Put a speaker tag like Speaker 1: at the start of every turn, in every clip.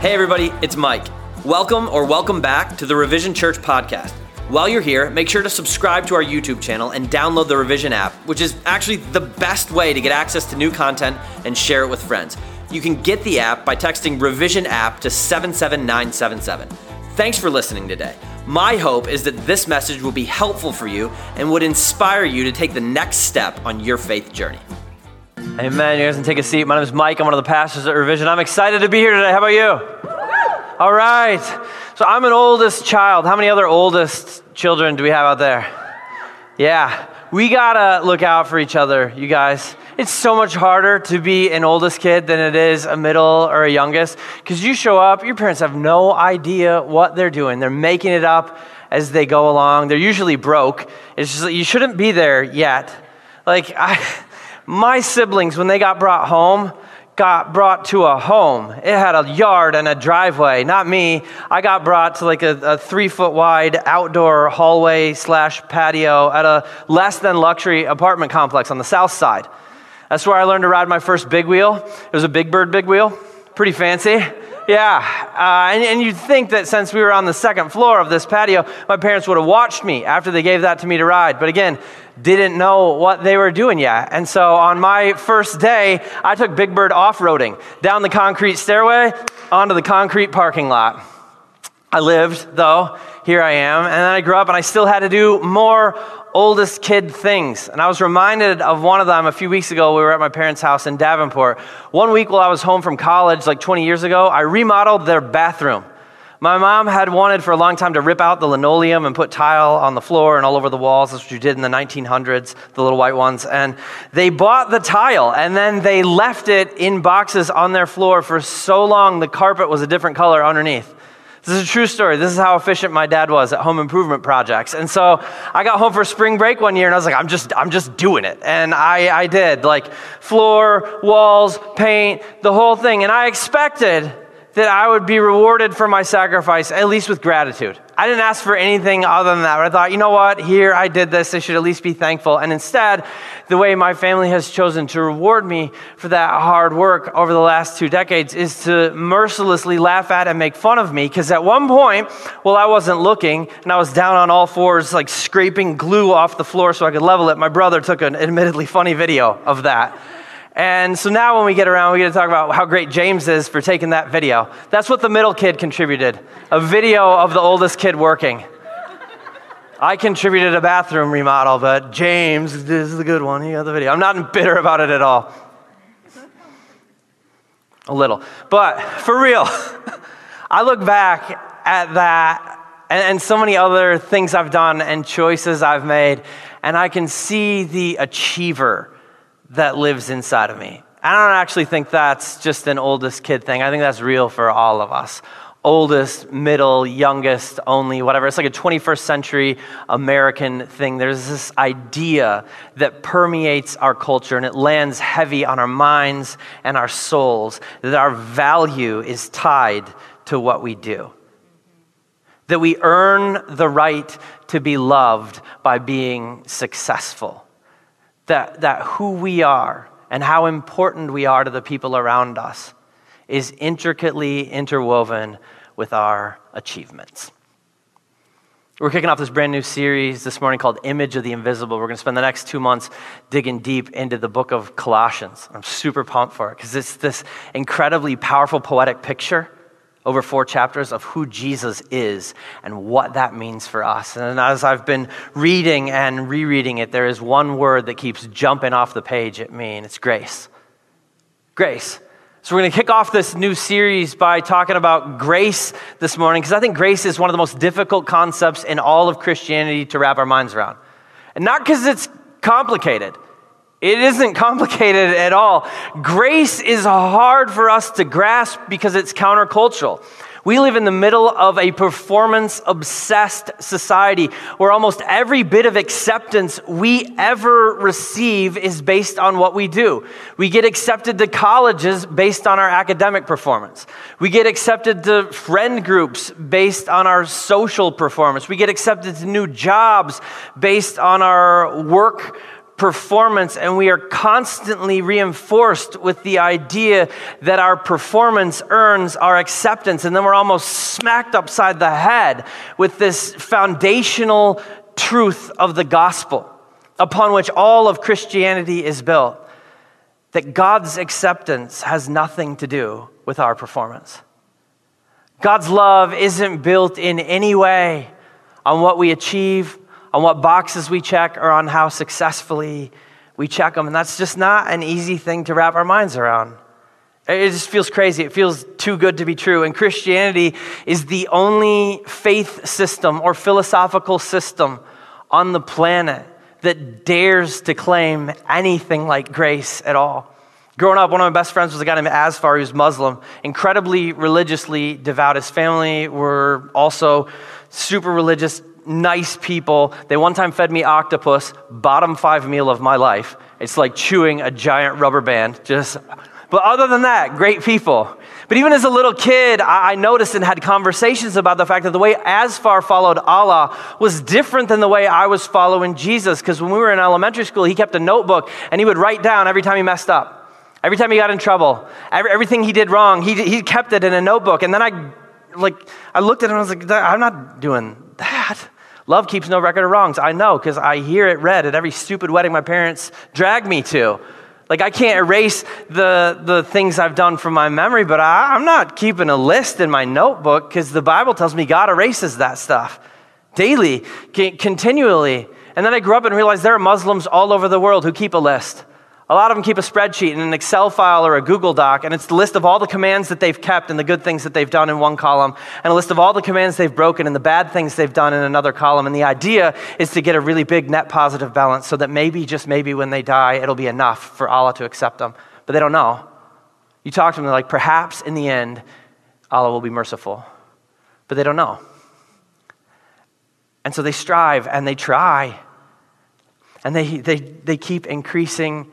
Speaker 1: Hey, everybody, it's Mike. Welcome or welcome back to the Revision Church podcast. While you're here, make sure to subscribe to our YouTube channel and download the Revision app, which is actually the best way to get access to new content and share it with friends. You can get the app by texting Revision app to 77977. Thanks for listening today. My hope is that this message will be helpful for you and would inspire you to take the next step on your faith journey. Amen. You guys can take a seat. My name is Mike. I'm one of the pastors at Revision. I'm excited to be here today. How about you? All right. So I'm an oldest child. How many other oldest children do we have out there? Yeah. We got to look out for each other, you guys. It's so much harder to be an oldest kid than it is a middle or a youngest because you show up, your parents have no idea what they're doing. They're making it up as they go along. They're usually broke. It's just you shouldn't be there yet. Like I my siblings when they got brought home, got brought to a home. It had a yard and a driveway. Not me. I got brought to like a, a three foot wide outdoor hallway slash patio at a less than luxury apartment complex on the south side. That's where I learned to ride my first big wheel. It was a Big Bird big wheel, pretty fancy. Yeah, uh, and, and you'd think that since we were on the second floor of this patio, my parents would have watched me after they gave that to me to ride. But again, didn't know what they were doing yet. And so on my first day, I took Big Bird off roading down the concrete stairway onto the concrete parking lot. I lived, though, here I am, and then I grew up and I still had to do more oldest kid things. And I was reminded of one of them a few weeks ago. We were at my parents' house in Davenport. One week while I was home from college, like 20 years ago, I remodeled their bathroom. My mom had wanted for a long time to rip out the linoleum and put tile on the floor and all over the walls. That's what you did in the 1900s, the little white ones. And they bought the tile and then they left it in boxes on their floor for so long the carpet was a different color underneath. This is a true story. This is how efficient my dad was at home improvement projects. And so I got home for spring break one year and I was like, I'm just, I'm just doing it. And I, I did like floor, walls, paint, the whole thing. And I expected that I would be rewarded for my sacrifice, at least with gratitude. I didn't ask for anything other than that. But I thought, you know what? Here, I did this. I should at least be thankful. And instead, the way my family has chosen to reward me for that hard work over the last two decades is to mercilessly laugh at and make fun of me. Because at one point, well, I wasn't looking and I was down on all fours, like scraping glue off the floor so I could level it. My brother took an admittedly funny video of that. And so now when we get around, we get to talk about how great James is for taking that video. That's what the middle kid contributed a video of the oldest kid working. I contributed a bathroom remodel, but James this is the good one. He got the video. I'm not bitter about it at all. A little. But for real, I look back at that and, and so many other things I've done and choices I've made, and I can see the achiever that lives inside of me. I don't actually think that's just an oldest kid thing. I think that's real for all of us. Oldest, middle, youngest, only, whatever. It's like a 21st century American thing. There's this idea that permeates our culture and it lands heavy on our minds and our souls that our value is tied to what we do. That we earn the right to be loved by being successful that, that who we are and how important we are to the people around us is intricately interwoven with our achievements. We're kicking off this brand new series this morning called Image of the Invisible. We're going to spend the next two months digging deep into the book of Colossians. I'm super pumped for it because it's this incredibly powerful poetic picture over four chapters of who Jesus is and what that means for us. And as I've been reading and rereading it, there is one word that keeps jumping off the page at me, and it's grace. Grace. So, we're going to kick off this new series by talking about grace this morning, because I think grace is one of the most difficult concepts in all of Christianity to wrap our minds around. And not because it's complicated, it isn't complicated at all. Grace is hard for us to grasp because it's countercultural. We live in the middle of a performance obsessed society where almost every bit of acceptance we ever receive is based on what we do. We get accepted to colleges based on our academic performance. We get accepted to friend groups based on our social performance. We get accepted to new jobs based on our work performance, and we are constantly reinforced with the idea that our performance earns our acceptance. And then we're almost smacked upside the head with this foundational truth of the gospel upon which all of Christianity is built that God's acceptance has nothing to do with our performance. God's love isn't built in any way on what we achieve, on what boxes we check, or on how successfully we check them. And that's just not an easy thing to wrap our minds around. It just feels crazy. It feels too good to be true. And Christianity is the only faith system or philosophical system on the planet that dares to claim anything like grace at all. Growing up, one of my best friends was a guy named Asfar, who's Muslim, incredibly religiously devout. His family were also super religious, nice people. They one time fed me octopus, bottom five meal of my life. It's like chewing a giant rubber band. Just, but other than that, great people. But even as a little kid, I noticed and had conversations about the fact that the way Asfar followed Allah was different than the way I was following Jesus. Because when we were in elementary school, he kept a notebook and he would write down every time he messed up. Every time he got in trouble, every, everything he did wrong, he, he kept it in a notebook. And then I, like, I looked at him and I was like, I'm not doing. Love keeps no record of wrongs. I know because I hear it read at every stupid wedding my parents drag me to. Like, I can't erase the, the things I've done from my memory, but I, am not keeping a list in my notebook because the Bible tells me God erases that stuff daily, continually. And then I grew up and realized there are Muslims all over the world who keep a list. A lot of them keep a spreadsheet in an Excel file or a Google Doc, and it's the list of all the commands that they've kept and the good things that they've done in one column, and a list of all the commands they've broken and the bad things they've done in another column. And the idea is to get a really big net positive balance so that maybe, just maybe, when they die, it'll be enough for Allah to accept them. But they don't know. You talk to them, they're like, perhaps in the end, Allah will be merciful. But they don't know. And so they strive and they try. And they, they, they keep increasing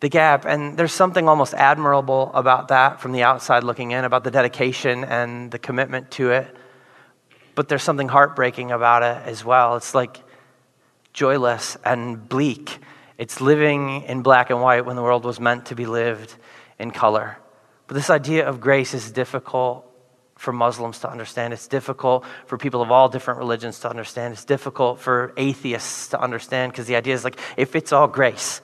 Speaker 1: the gap. And there's something almost admirable about that from the outside looking in, about the dedication and the commitment to it. But there's something heartbreaking about it as well. It's like joyless and bleak. It's living in black and white when the world was meant to be lived in color. But this idea of grace is difficult for Muslims to understand. It's difficult for people of all different religions to understand. It's difficult for atheists to understand because the idea is like, if it's all grace,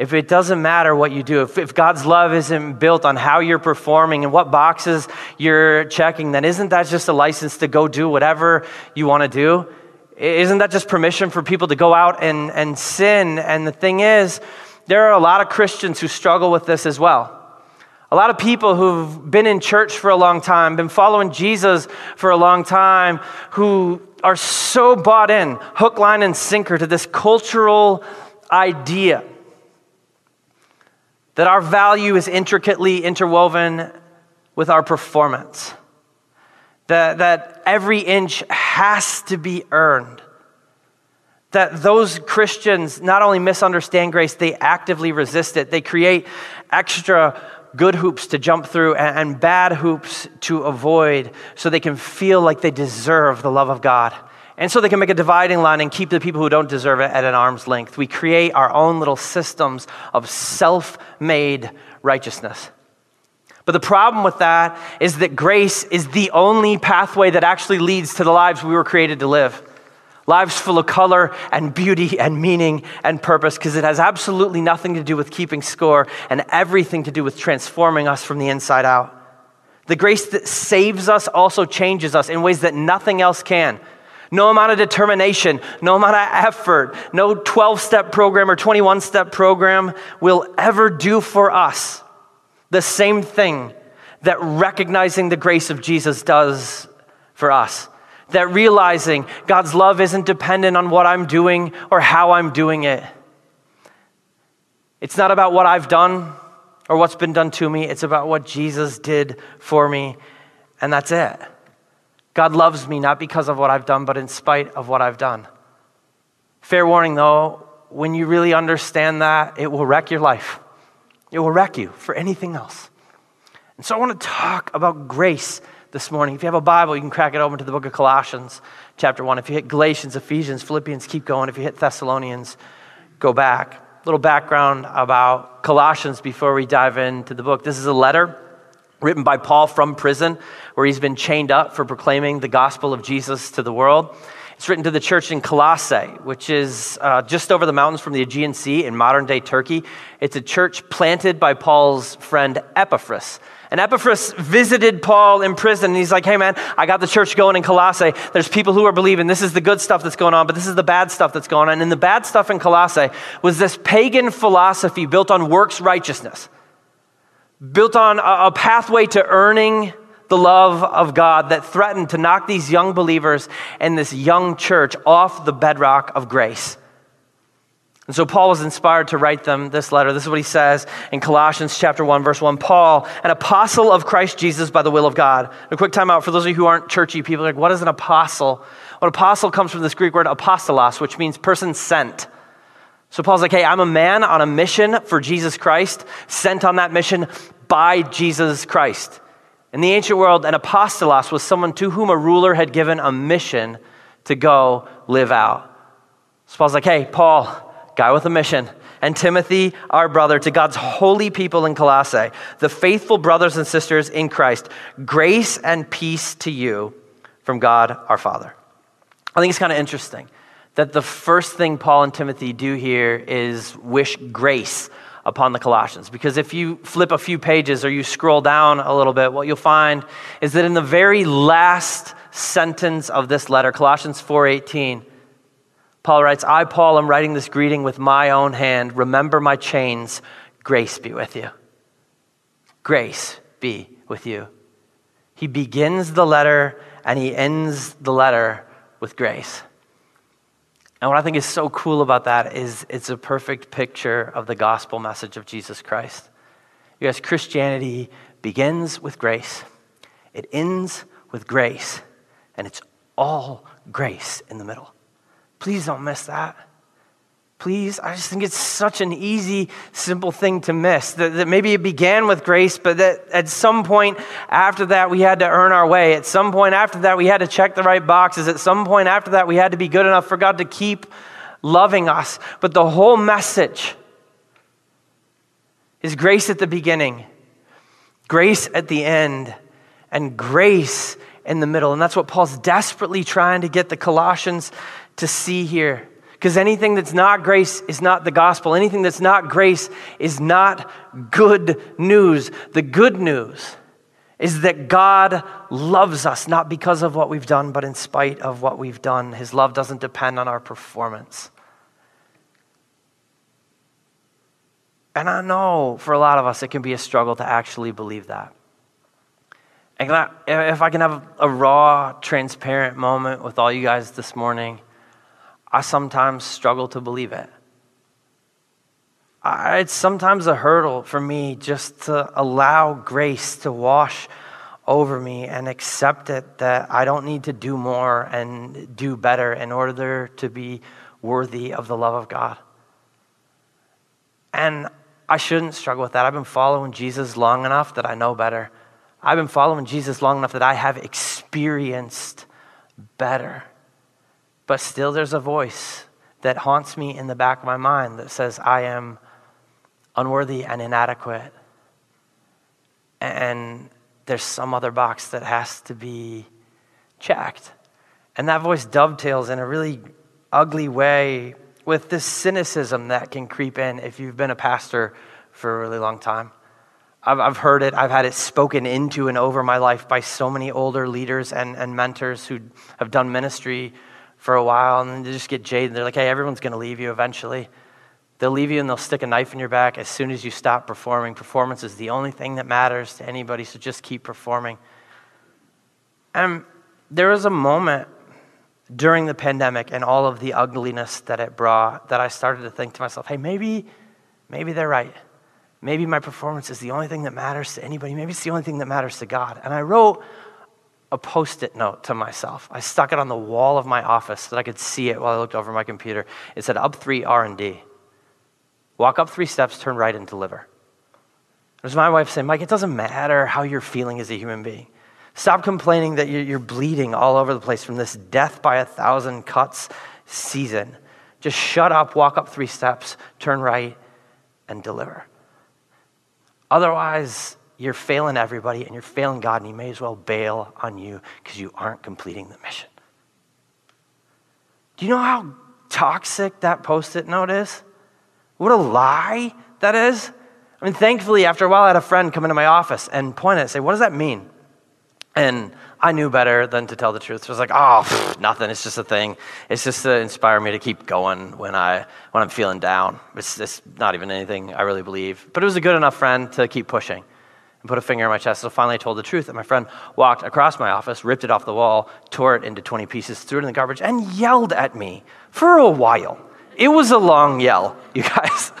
Speaker 1: if it doesn't matter what you do, if, if God's love isn't built on how you're performing and what boxes you're checking, then isn't that just a license to go do whatever you want to do? Isn't that just permission for people to go out and, and sin? And the thing is, there are a lot of Christians who struggle with this as well. A lot of people who've been in church for a long time, been following Jesus for a long time, who are so bought in, hook, line, and sinker to this cultural idea that our value is intricately interwoven with our performance, that, that every inch has to be earned. That those Christians not only misunderstand grace, they actively resist it. They create extra good hoops to jump through and, bad hoops to avoid so they can feel like they deserve the love of God. And so they can make a dividing line and keep the people who don't deserve it at an arm's length. We create our own little systems of self made righteousness. But the problem with that is that grace is the only pathway that actually leads to the lives we were created to live. Lives full of color and beauty and meaning and purpose, because it has absolutely nothing to do with keeping score and everything to do with transforming us from the inside out. The grace that saves us also changes us in ways that nothing else can. No amount of determination, no amount of effort, no 12 step program or 21 step program will ever do for us the same thing that recognizing the grace of Jesus does for us. That realizing God's love isn't dependent on what I'm doing or how I'm doing it. It's not about what I've done or what's been done to me, it's about what Jesus did for me, and that's it. God loves me not because of what I've done, but in spite of what I've done. Fair warning though, when you really understand that, it will wreck your life. It will wreck you for anything else. And so I want to talk about grace this morning. If you have a Bible, you can crack it open to the book of Colossians, chapter 1. If you hit Galatians, Ephesians, Philippians, keep going. If you hit Thessalonians, go back. A little background about Colossians before we dive into the book. This is a letter written by Paul from prison, where he's been chained up for proclaiming the gospel of Jesus to the world. It's written to the church in Colossae, which is uh, just over the mountains from the Aegean Sea in modern day Turkey. It's a church planted by Paul's friend Epaphras. And Epaphras visited Paul in prison, and he's like, hey man, I got the church going in Colossae. There's people who are believing. This is the good stuff that's going on, but this is the bad stuff that's going on. And the bad stuff in Colossae was this pagan philosophy built on works righteousness, built on a pathway to earning the love of God that threatened to knock these young believers and this young church off the bedrock of grace. And so Paul was inspired to write them this letter. This is what he says in Colossians chapter 1 verse 1. Paul, an apostle of Christ Jesus by the will of God. A quick time out for those of you who aren't churchy people like what is an apostle? An apostle comes from this Greek word apostolos, which means person sent. So Paul's like, "Hey, I'm a man on a mission for Jesus Christ, sent on that mission by Jesus Christ." In the ancient world, an apostolos was someone to whom a ruler had given a mission to go live out. So Paul's like, hey, Paul, guy with a mission, and Timothy, our brother, to God's holy people in Colossae, the faithful brothers and sisters in Christ, grace and peace to you from God our Father. I think it's kind of interesting that the first thing Paul and Timothy do here is wish grace upon the Colossians. Because if you flip a few pages or you scroll down a little bit, what you'll find is that in the very last sentence of this letter, Colossians 4:18, Paul writes, "I Paul am writing this greeting with my own hand. Remember my chains. Grace be with you." Grace be with you. He begins the letter and he ends the letter with grace. And what I think is so cool about that is it's a perfect picture of the gospel message of Jesus Christ. Because Christianity begins with grace, it ends with grace, and it's all grace in the middle. Please don't miss that. Please, I just think it's such an easy, simple thing to miss. That, that, maybe it began with grace, but that at some point after that, we had to earn our way. At some point after that, we had to check the right boxes. At some point after that, we had to be good enough for God to keep loving us. But the whole message is grace at the beginning, grace at the end, and grace in the middle. And that's what Paul's desperately trying to get the Colossians to see here. Because anything that's not grace is not the gospel. Anything that's not grace is not good news. The good news is that God loves us, not because of what we've done, but in spite of what we've done. His love doesn't depend on our performance. And I know for a lot of us, it can be a struggle to actually believe that. And if I can have a raw, transparent moment with all you guys this morning, I sometimes struggle to believe it. I, it's sometimes a hurdle for me just to allow grace to wash over me and accept it that I don't need to do more and do better in order to be worthy of the love of God. And I shouldn't struggle with that. I've been following Jesus long enough that I know better. I've been following Jesus long enough that I have experienced better. But still, there's a voice that haunts me in the back of my mind that says, I am unworthy and inadequate. And there's some other box that has to be checked. And that voice dovetails in a really ugly way with this cynicism that can creep in if you've been a pastor for a really long time. I've, I've heard it, I've had it spoken into and over my life by so many older leaders and, and mentors who have done ministry for a while and then they just get jaded. They're like, hey, everyone's going to leave you eventually. They'll leave you and they'll stick a knife in your back as soon as you stop performing. Performance is the only thing that matters to anybody, so just keep performing. And there was a moment during the pandemic and all of the ugliness that it brought that I started to think to myself, hey, maybe, maybe they're right. Maybe my performance is the only thing that matters to anybody. Maybe it's the only thing that matters to God. And I wrote a post it note to myself. I stuck it on the wall of my office so that I could see it while I looked over my computer. It said, Up three R&D. Walk up three steps, turn right, and deliver. It was my wife saying, Mike, it doesn't matter how you're feeling as a human being. Stop complaining that you're bleeding all over the place from this death by a thousand cuts season.
Speaker 2: Just shut up, walk up three steps, turn right, and deliver. Otherwise, you're failing everybody and you're failing God, and He may as well bail on you because you aren't completing the mission. Do you know how toxic that post it note is? What a lie that is. I mean, thankfully, after a while, I had a friend come into my office and point at it and say, What does that mean? And I knew better than to tell the truth. So I was like, oh, pff, nothing. It's just a thing. It's just to inspire me to keep going when, I, when I'm feeling down. It's, it's not even anything I really believe. But it was a good enough friend to keep pushing and put a finger in my chest. So finally I told the truth. And my friend walked across my office, ripped it off the wall, tore it into 20 pieces, threw it in the garbage, and yelled at me for a while. It was a long yell, you guys.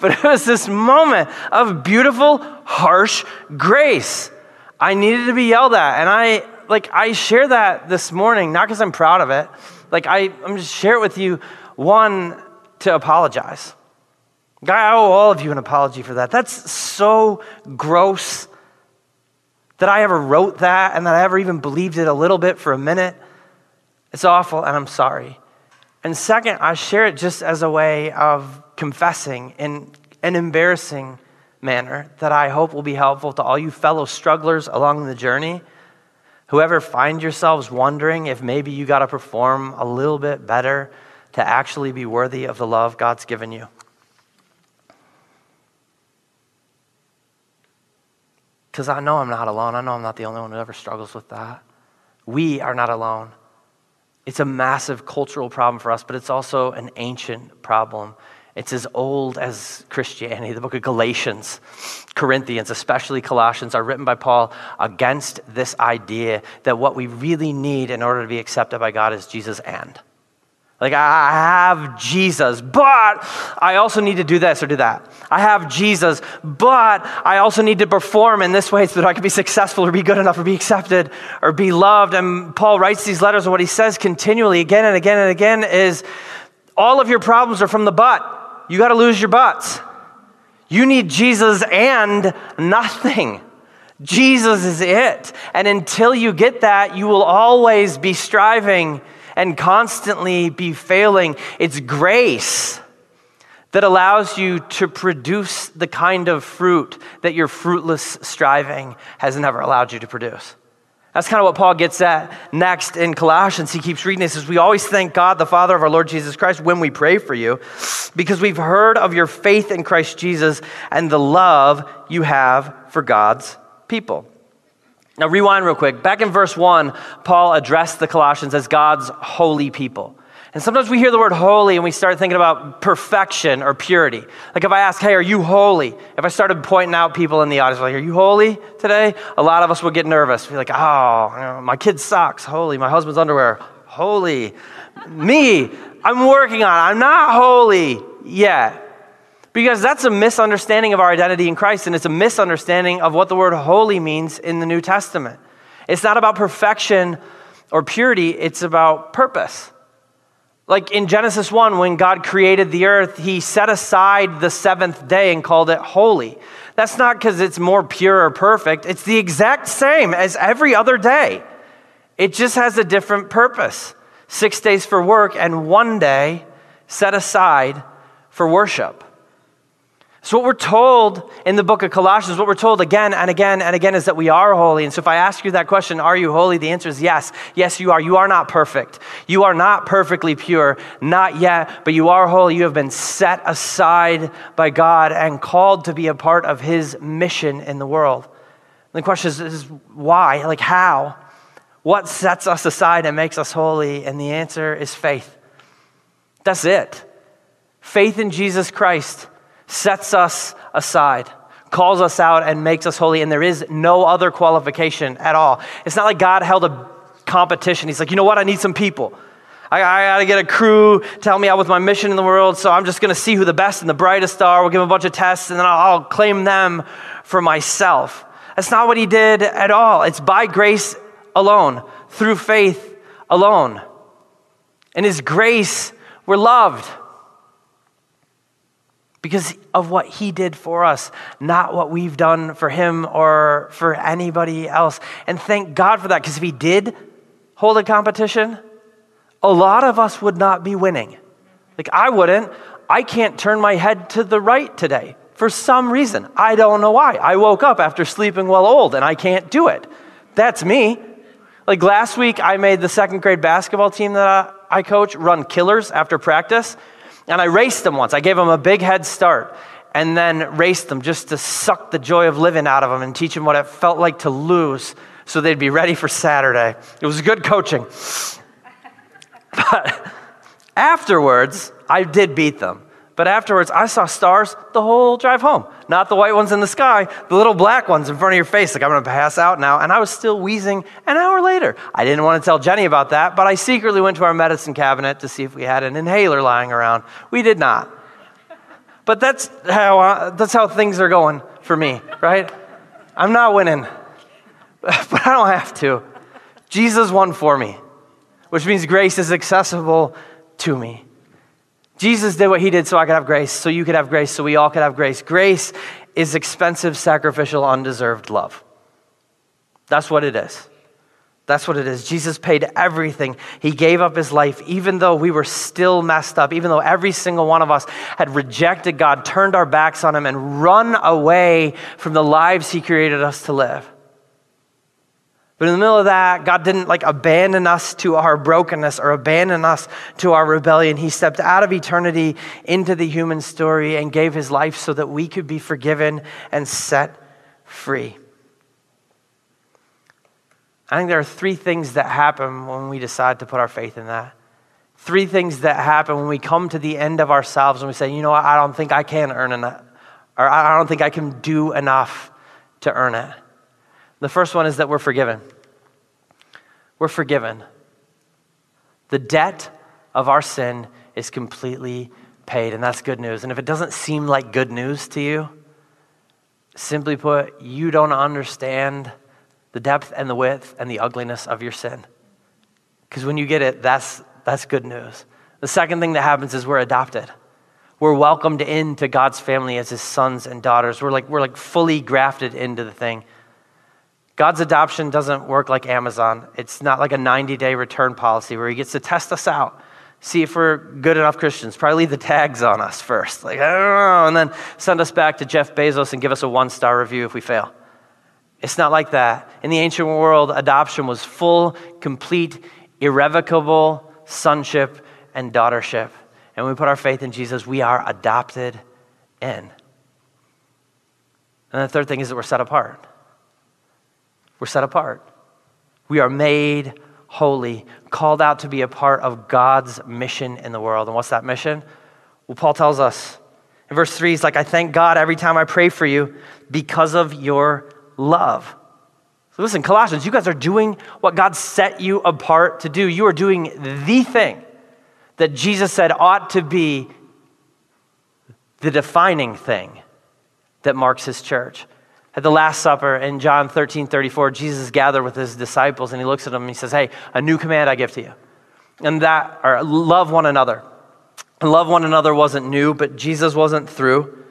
Speaker 2: but it was this moment of beautiful, harsh grace. I needed to be yelled at. And I like I share that this morning, not because I'm proud of it. Like I, I'm just share it with you, one, to apologize. God, I owe all of you an apology for that. That's so gross that I ever wrote that and that I ever even believed it a little bit for a minute. It's awful, and I'm sorry. And second, I share it just as a way of confessing in an embarrassing manner that I hope will be helpful to all you fellow strugglers along the journey. Whoever find yourselves wondering if maybe you got to perform a little bit better to actually be worthy of the love God's given you. Because I know I'm not alone. I know I'm not the only one who ever struggles with that. We are not alone. It's a massive cultural problem for us, but it's also an ancient problem. It's as old as Christianity. The book of Galatians, Corinthians, especially Colossians, are written by Paul against this idea that what we really need in order to be accepted by God is Jesus and. Like, I have Jesus, but I also need to do this or do that. I have Jesus, but I also need to perform in this way so that I can be successful or be good enough or be accepted or be loved. And Paul writes these letters, and what he says continually again and again and again is all of your problems are from the but. You got to lose your butts. You need Jesus and nothing. Jesus is it. And until you get that, you will always be striving and constantly be failing. It's grace that allows you to produce the kind of fruit that your fruitless striving has never allowed you to produce. That's kind of what Paul gets at next in Colossians. He keeps reading this says, We always thank God, the Father of our Lord Jesus Christ, when we pray for you, because we've heard of your faith in Christ Jesus and the love you have for God's people. Now, rewind real quick. Back in verse 1, Paul addressed the Colossians as God's holy people. And sometimes we hear the word holy and we start thinking about perfection or purity. Like if I ask, hey, are you holy? If I started pointing out people in the audience, like, are you holy today? A lot of us would get nervous. Be like, oh, my kid's socks, holy. My husband's underwear, holy. Me, I'm working on it. I'm not holy yet. Because that's a misunderstanding of our identity in Christ, and it's a misunderstanding of what the word holy means in the New Testament. It's not about perfection or purity, it's about purpose. Like in Genesis 1, when God created the earth, he set aside the seventh day and called it holy. That's not because it's more pure or perfect, it's the exact same as every other day. It just has a different purpose. Six days for work and one day set aside for worship. So, what we're told in the book of Colossians, what we're told again and again and again is that we are holy. And so, if I ask you that question, are you holy? The answer is yes. Yes, you are. You are not perfect. You are not perfectly pure, not yet, but you are holy. You have been set aside by God and called to be a part of His mission in the world. And the question is, is why? Like, how? What sets us aside and makes us holy? And the answer is faith. That's it. Faith in Jesus Christ sets us aside, calls us out, and makes us holy, and there is no other qualification at all. It's not like God held a competition. He's like, you know what? I need some people. I, I got to get a crew to help me out with my mission in the world, so I'm just going to see who the best and the brightest are. We'll give them a bunch of tests, and then I'll, I'll claim them for myself. That's not what he did at all. It's by grace alone, through faith alone. In his grace, we're loved because of what he did for us, not what we've done for him or for anybody else. And thank God for that, because if he did hold a competition, a lot of us would not be winning. Like, I wouldn't. I can't turn my head to the right today for some reason. I don't know why. I woke up after sleeping well old and I can't do it. That's me. Like last week, I made the second grade basketball team that I coach run killers after practice. And I raced them once. I gave them a big head start and then raced them just to suck the joy of living out of them and teach them what it felt like to lose so they'd be ready for Saturday. It was good coaching. But afterwards, I did beat them. But afterwards, I saw stars the whole drive home. Not the white ones in the sky, the little black ones in front of your face, like I'm gonna pass out now. And I was still wheezing an hour later. I didn't want to tell Jenny about that, but I secretly went to our medicine cabinet to see if we had an inhaler lying around. We did not. But that's how, that's how things are going for me, right? I'm not winning, but I don't have to. Jesus won for me, which means grace is accessible to me. Jesus did what he did so I could have grace, so you could have grace, so we all could have grace. Grace is expensive, sacrificial, undeserved love. That's what it is. That's what it is. Jesus paid everything. He gave up his life, even though we were still messed up, even though every single one of us had rejected God, turned our backs on him, and run away from the lives he created us to live. But in the middle of that, God didn't like abandon us to our brokenness or abandon us to our rebellion. He stepped out of eternity into the human story and gave his life so that we could be forgiven and set free. I think there are three things that happen when we decide to put our faith in that. Three things that happen when we come to the end of ourselves and we say, you know what, I don't think I can earn enough, or I don't think I can do enough to earn it. The first one is that we're forgiven. We're forgiven. The debt of our sin is completely paid, and that's good news. And if it doesn't seem like good news to you, simply put, you don't understand the depth and the width and the ugliness of your sin. Because when you get it, that's, that's good news. The second thing that happens is we're adopted. We're welcomed into God's family as his sons and daughters. We're like, we're like fully grafted into the thing. God's adoption doesn't work like Amazon. It's not like a 90 day return policy where He gets to test us out, see if we're good enough Christians, probably leave the tags on us first. Like, I don't know, and then send us back to Jeff Bezos and give us a one star review if we fail. It's not like that. In the ancient world, adoption was full, complete, irrevocable sonship and daughtership. And when we put our faith in Jesus, we are adopted in. And the third thing is that we're set apart. We're set apart. We are made holy, called out to be a part of God's mission in the world. And what's that mission? Well, Paul tells us in verse 3, he's like, I thank God every time I pray for you because of your love. So listen, Colossians, you guys are doing what God set you apart to do. You are doing the thing that Jesus said ought to be the defining thing that marks his church. At the Last Supper in John 13 34, Jesus gathered with his disciples and he looks at them and he says, Hey, a new command I give to you. And that, or love one another. And love one another wasn't new, but Jesus wasn't through.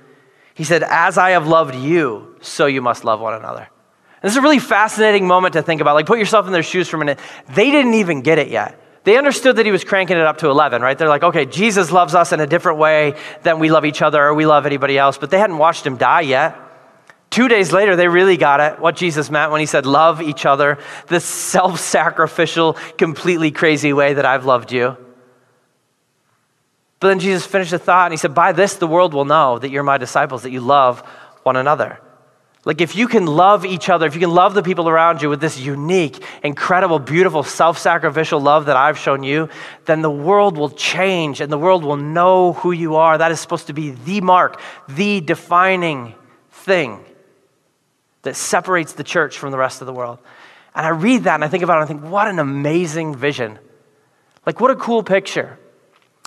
Speaker 2: He said, As I have loved you, so you must love one another. And this is a really fascinating moment to think about. Like, put yourself in their shoes for a minute. They didn't even get it yet. They understood that he was cranking it up to 11, right? They're like, okay, Jesus loves us in a different way than we love each other or we love anybody else, but they hadn't watched him die yet. Two days later, they really got it, what Jesus meant when he said, Love each other, this self sacrificial, completely crazy way that I've loved you. But then Jesus finished the thought and he said, By this the world will know that you're my disciples, that you love one another. Like, if you can love each other, if you can love the people around you with this unique, incredible, beautiful, self sacrificial love that I've shown you, then the world will change and the world will know who you are. That is supposed to be the mark, the defining thing that separates the church from the rest of the world. And I read that and I think about it and I think, what an amazing vision. Like, what a cool picture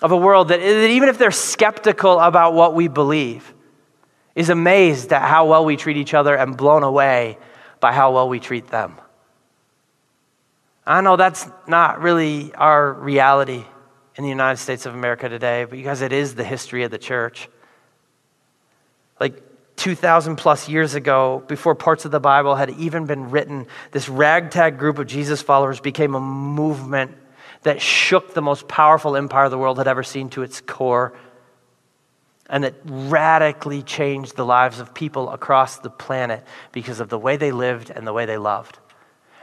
Speaker 2: of a world that, that even if they're skeptical about what we believe, is amazed at how well we treat each other and blown away by how well we treat them. I know that's not really our reality in the United States of America today, but because it is the history of the church. Like, 2,000 plus years ago, before parts of the Bible had even been written, this ragtag group of Jesus followers became a movement that shook the most powerful empire the world had ever seen to its core and that radically changed the lives of people across the planet because of the way they lived and the way they loved.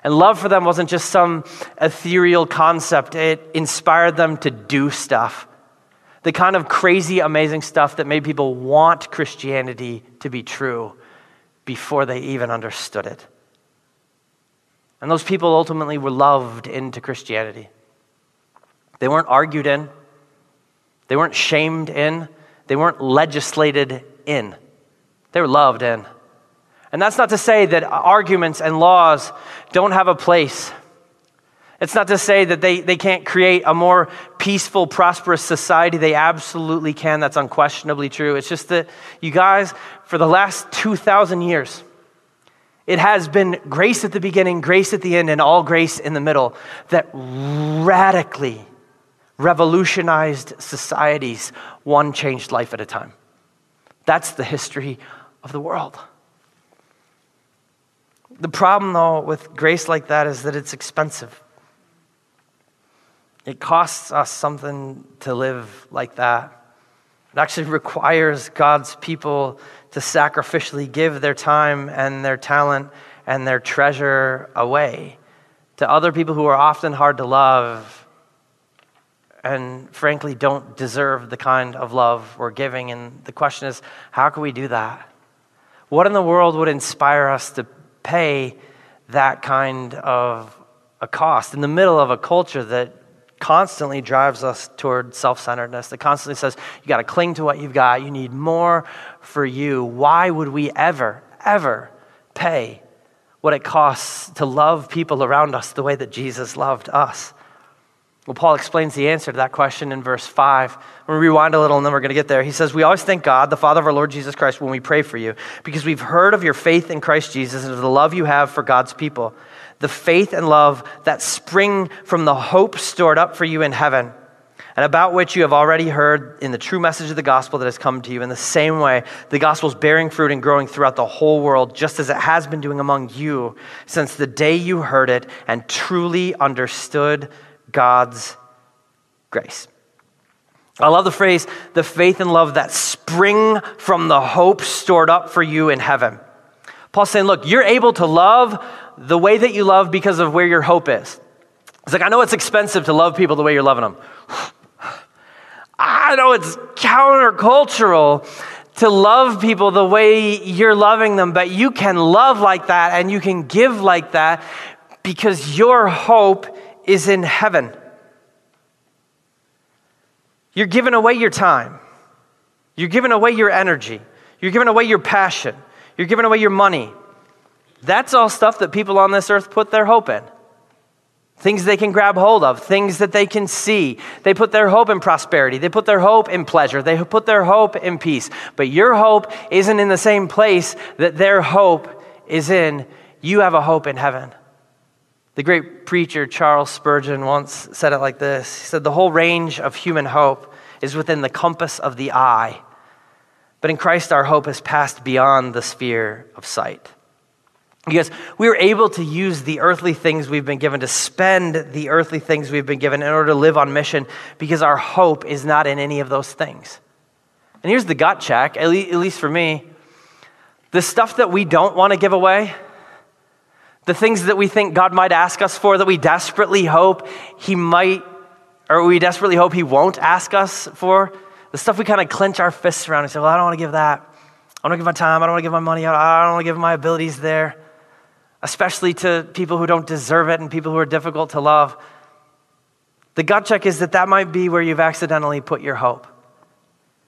Speaker 2: And love for them wasn't just some ethereal concept, it inspired them to do stuff. The kind of crazy, amazing stuff that made people want Christianity to be true before they even understood it. And those people ultimately were loved into Christianity. They weren't argued in, they weren't shamed in, they weren't legislated in. They were loved in. And that's not to say that arguments and laws don't have a place. It's not to say that they, they can't create a more peaceful, prosperous society. They absolutely can. That's unquestionably true. It's just that, you guys, for the last 2,000 years, it has been grace at the beginning, grace at the end, and all grace in the middle that radically revolutionized societies, one changed life at a time. That's the history of the world. The problem, though, with grace like that is that it's expensive. It costs us something to live like that. It actually requires God's people to sacrificially give their time and their talent and their treasure away to other people who are often hard to love and frankly don't deserve the kind of love we're giving. And the question is, how can we do that? What in the world would inspire us to pay that kind of a cost in the middle of a culture that constantly drives us toward self centeredness, that constantly says, you got to cling to what you've got, you need more for you. Why would we ever, ever pay what it costs to love people around us the way that Jesus loved us? Well, Paul explains the answer to that question in verse 5. We'll rewind a little and then we're going to get there. He says, We always thank God, the Father of our Lord Jesus Christ, when we pray for you, because we've heard of your faith in Christ Jesus and of the love you have for God's people. The faith and love that spring from the hope stored up for you in heaven, and about which you have already heard in the true message of the gospel that has come to you. In the same way, the gospel is bearing fruit and growing throughout the whole world, just as it has been doing among you since the day you heard it and truly understood God's grace. I love the phrase, the faith and love that spring from the hope stored up for you in heaven. Paul's saying, look, you're able to love the way that you love because of where your hope is. It's like, I know it's expensive to love people the way you're loving them. I know it's countercultural to love people the way you're loving them, but you can love like that and you can give like that because your hope is in heaven. You're giving away your time. You're giving away your energy. You're giving away your passion. You're giving away your money. That's all stuff that people on this earth put their hope in. Things they can grab hold of, things that they can see. They put their hope in prosperity. They put their hope in pleasure. They put their hope in peace. But your hope isn't in the same place that their hope is in. You have a hope in heaven. The great preacher Charles Spurgeon once said it like this He said, The whole range of human hope is within the compass of the eye. But in Christ, our hope has passed beyond the sphere of sight. Because we are able to use the earthly things we've been given, to spend the earthly things we've been given in order to live on mission, because our hope is not in any of those things. And here's the gut check, at least for me the stuff that we don't want to give away, the things that we think God might ask us for, that we desperately hope He might, or we desperately hope He won't ask us for, the stuff we kind of clench our fists around and say, Well, I don't want to give that. I don't want to give my time. I don't want to give my money. I don't want to give my abilities there, especially to people who don't deserve it and people who are difficult to love. The gut check is that that might be where you've accidentally put your hope.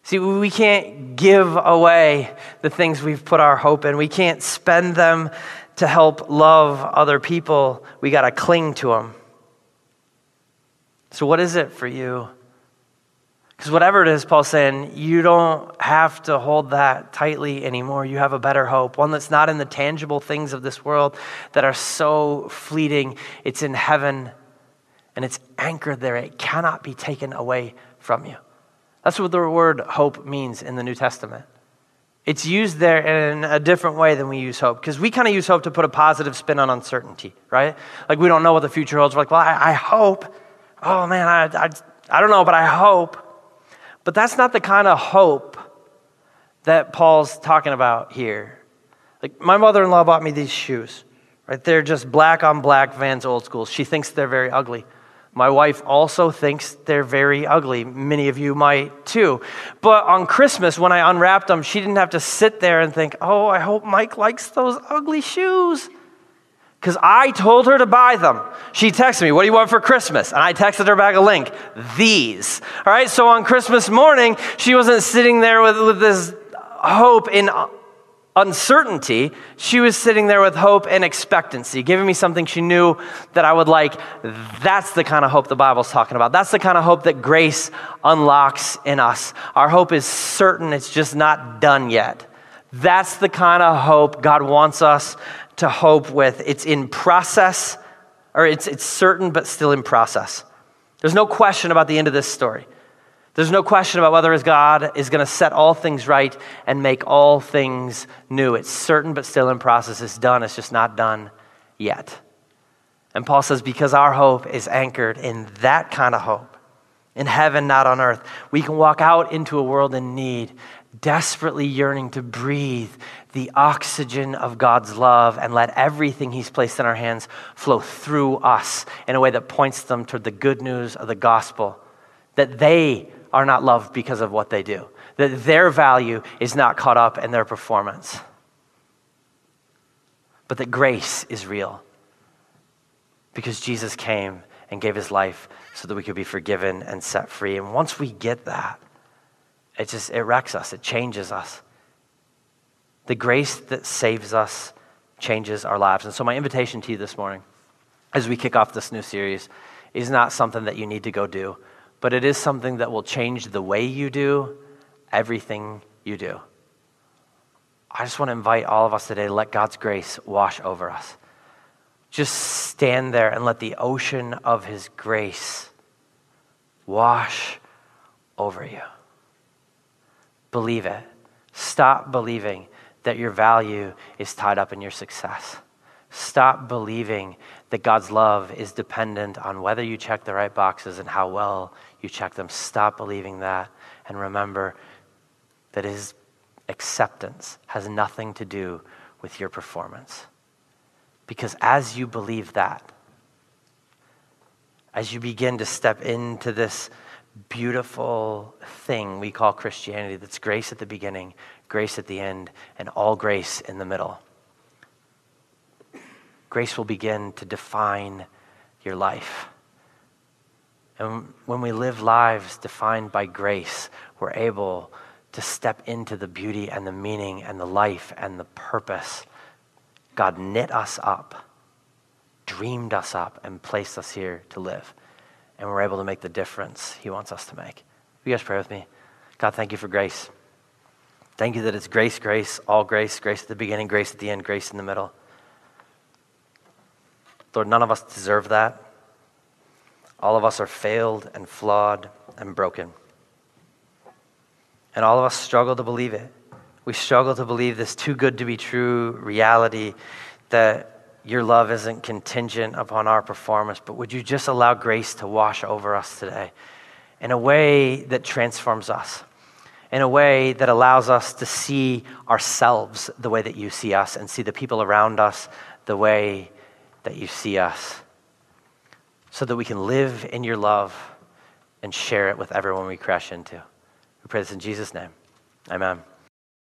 Speaker 2: See, we can't give away the things we've put our hope in. We can't spend them to help love other people, we got to cling to them. So, what is it for you? Because whatever it is, Paul's saying, you don't have to hold that tightly anymore. You have a better hope, one that's not in the tangible things of this world that are so fleeting. It's in heaven and it's anchored there. It cannot be taken away from you. That's what the word hope means in the New Testament. It's used there in a different way than we use hope because we kind of use hope to put a positive spin on uncertainty, right? Like we don't know what the future holds. We're like, well, I, I hope. oh man, I, I, I don't know, but I hope. But that's not the kind of hope that Paul's talking about here. Like, my mother in law bought me these shoes, right? They're just black on black Vans old school. She thinks they're very ugly. My wife also thinks they're very ugly. Many of you might too. But on Christmas, when I unwrapped them, she didn't have to sit there and think, oh, I hope Mike likes those ugly shoes. Because I told her to buy them. She texted me, What do you want for Christmas? And I texted her back a link, these. All right, so on Christmas morning, she wasn't sitting there with, with this hope in uncertainty, she was sitting there with hope and expectancy, giving me something she knew that I would like. That's the kind of hope the Bible's talking about. That's the kind of hope that grace unlocks in us. Our hope is certain, it's just not done yet. That's the kind of hope God wants us to hope with. It's in process, or it's, it's certain but still in process. There's no question about the end of this story. There's no question about whether God is going to set all things right and make all things new. It's certain, but still in process. It's done, it's just not done yet. And Paul says, because our hope is anchored in that kind of hope, in heaven, not on earth, we can walk out into a world in need, desperately yearning to breathe the oxygen of God's love and let everything He's placed in our hands flow through us in a way that points them toward the good news of the gospel that they are not loved because of what they do, that their value is not caught up in their performance, but that grace is real because Jesus came and gave his life so that we could be forgiven and set free. And once we get that, it just it wrecks us, it changes us. The grace that saves us changes our lives. And so my invitation to you this morning as we kick off this new series is not something that you need to go do but it is something that will change the way you do everything you do. I just want to invite all of us today to let God's grace wash over us. Just stand there and let the ocean of His grace wash over you. Believe it. Stop believing that your value is tied up in your success. Stop believing that God's love is dependent on whether you check the right boxes and how well you check them. Stop believing that and remember that His acceptance has nothing to do with your performance. Because as you believe that, as you begin to step into this beautiful thing we call Christianity, that's grace at the beginning, grace at the end, and all grace in the middle grace will begin to define your life. And when we live lives defined by grace, we're able to step into the beauty and the meaning and the life and the purpose. God knit us up, dreamed us up, and placed us here to live. And we're able to make the difference He wants us to make. You guys pray with me? God, thank you for grace. Thank you that it's grace, grace, all grace, grace at the beginning, grace at the end, grace in the middle. Lord, none of us deserve that. All of us are failed and flawed and broken. And all of us struggle to believe it. We struggle to believe this too good to be true reality that your love isn't contingent upon our performance, but would you just allow grace to wash over us today in a way that transforms us, in a way that allows us to see ourselves the way that you see us and see the people around us the way that you see us so that we can live in your love and share it with everyone we crash into. We pray this in Jesus' name. Amen.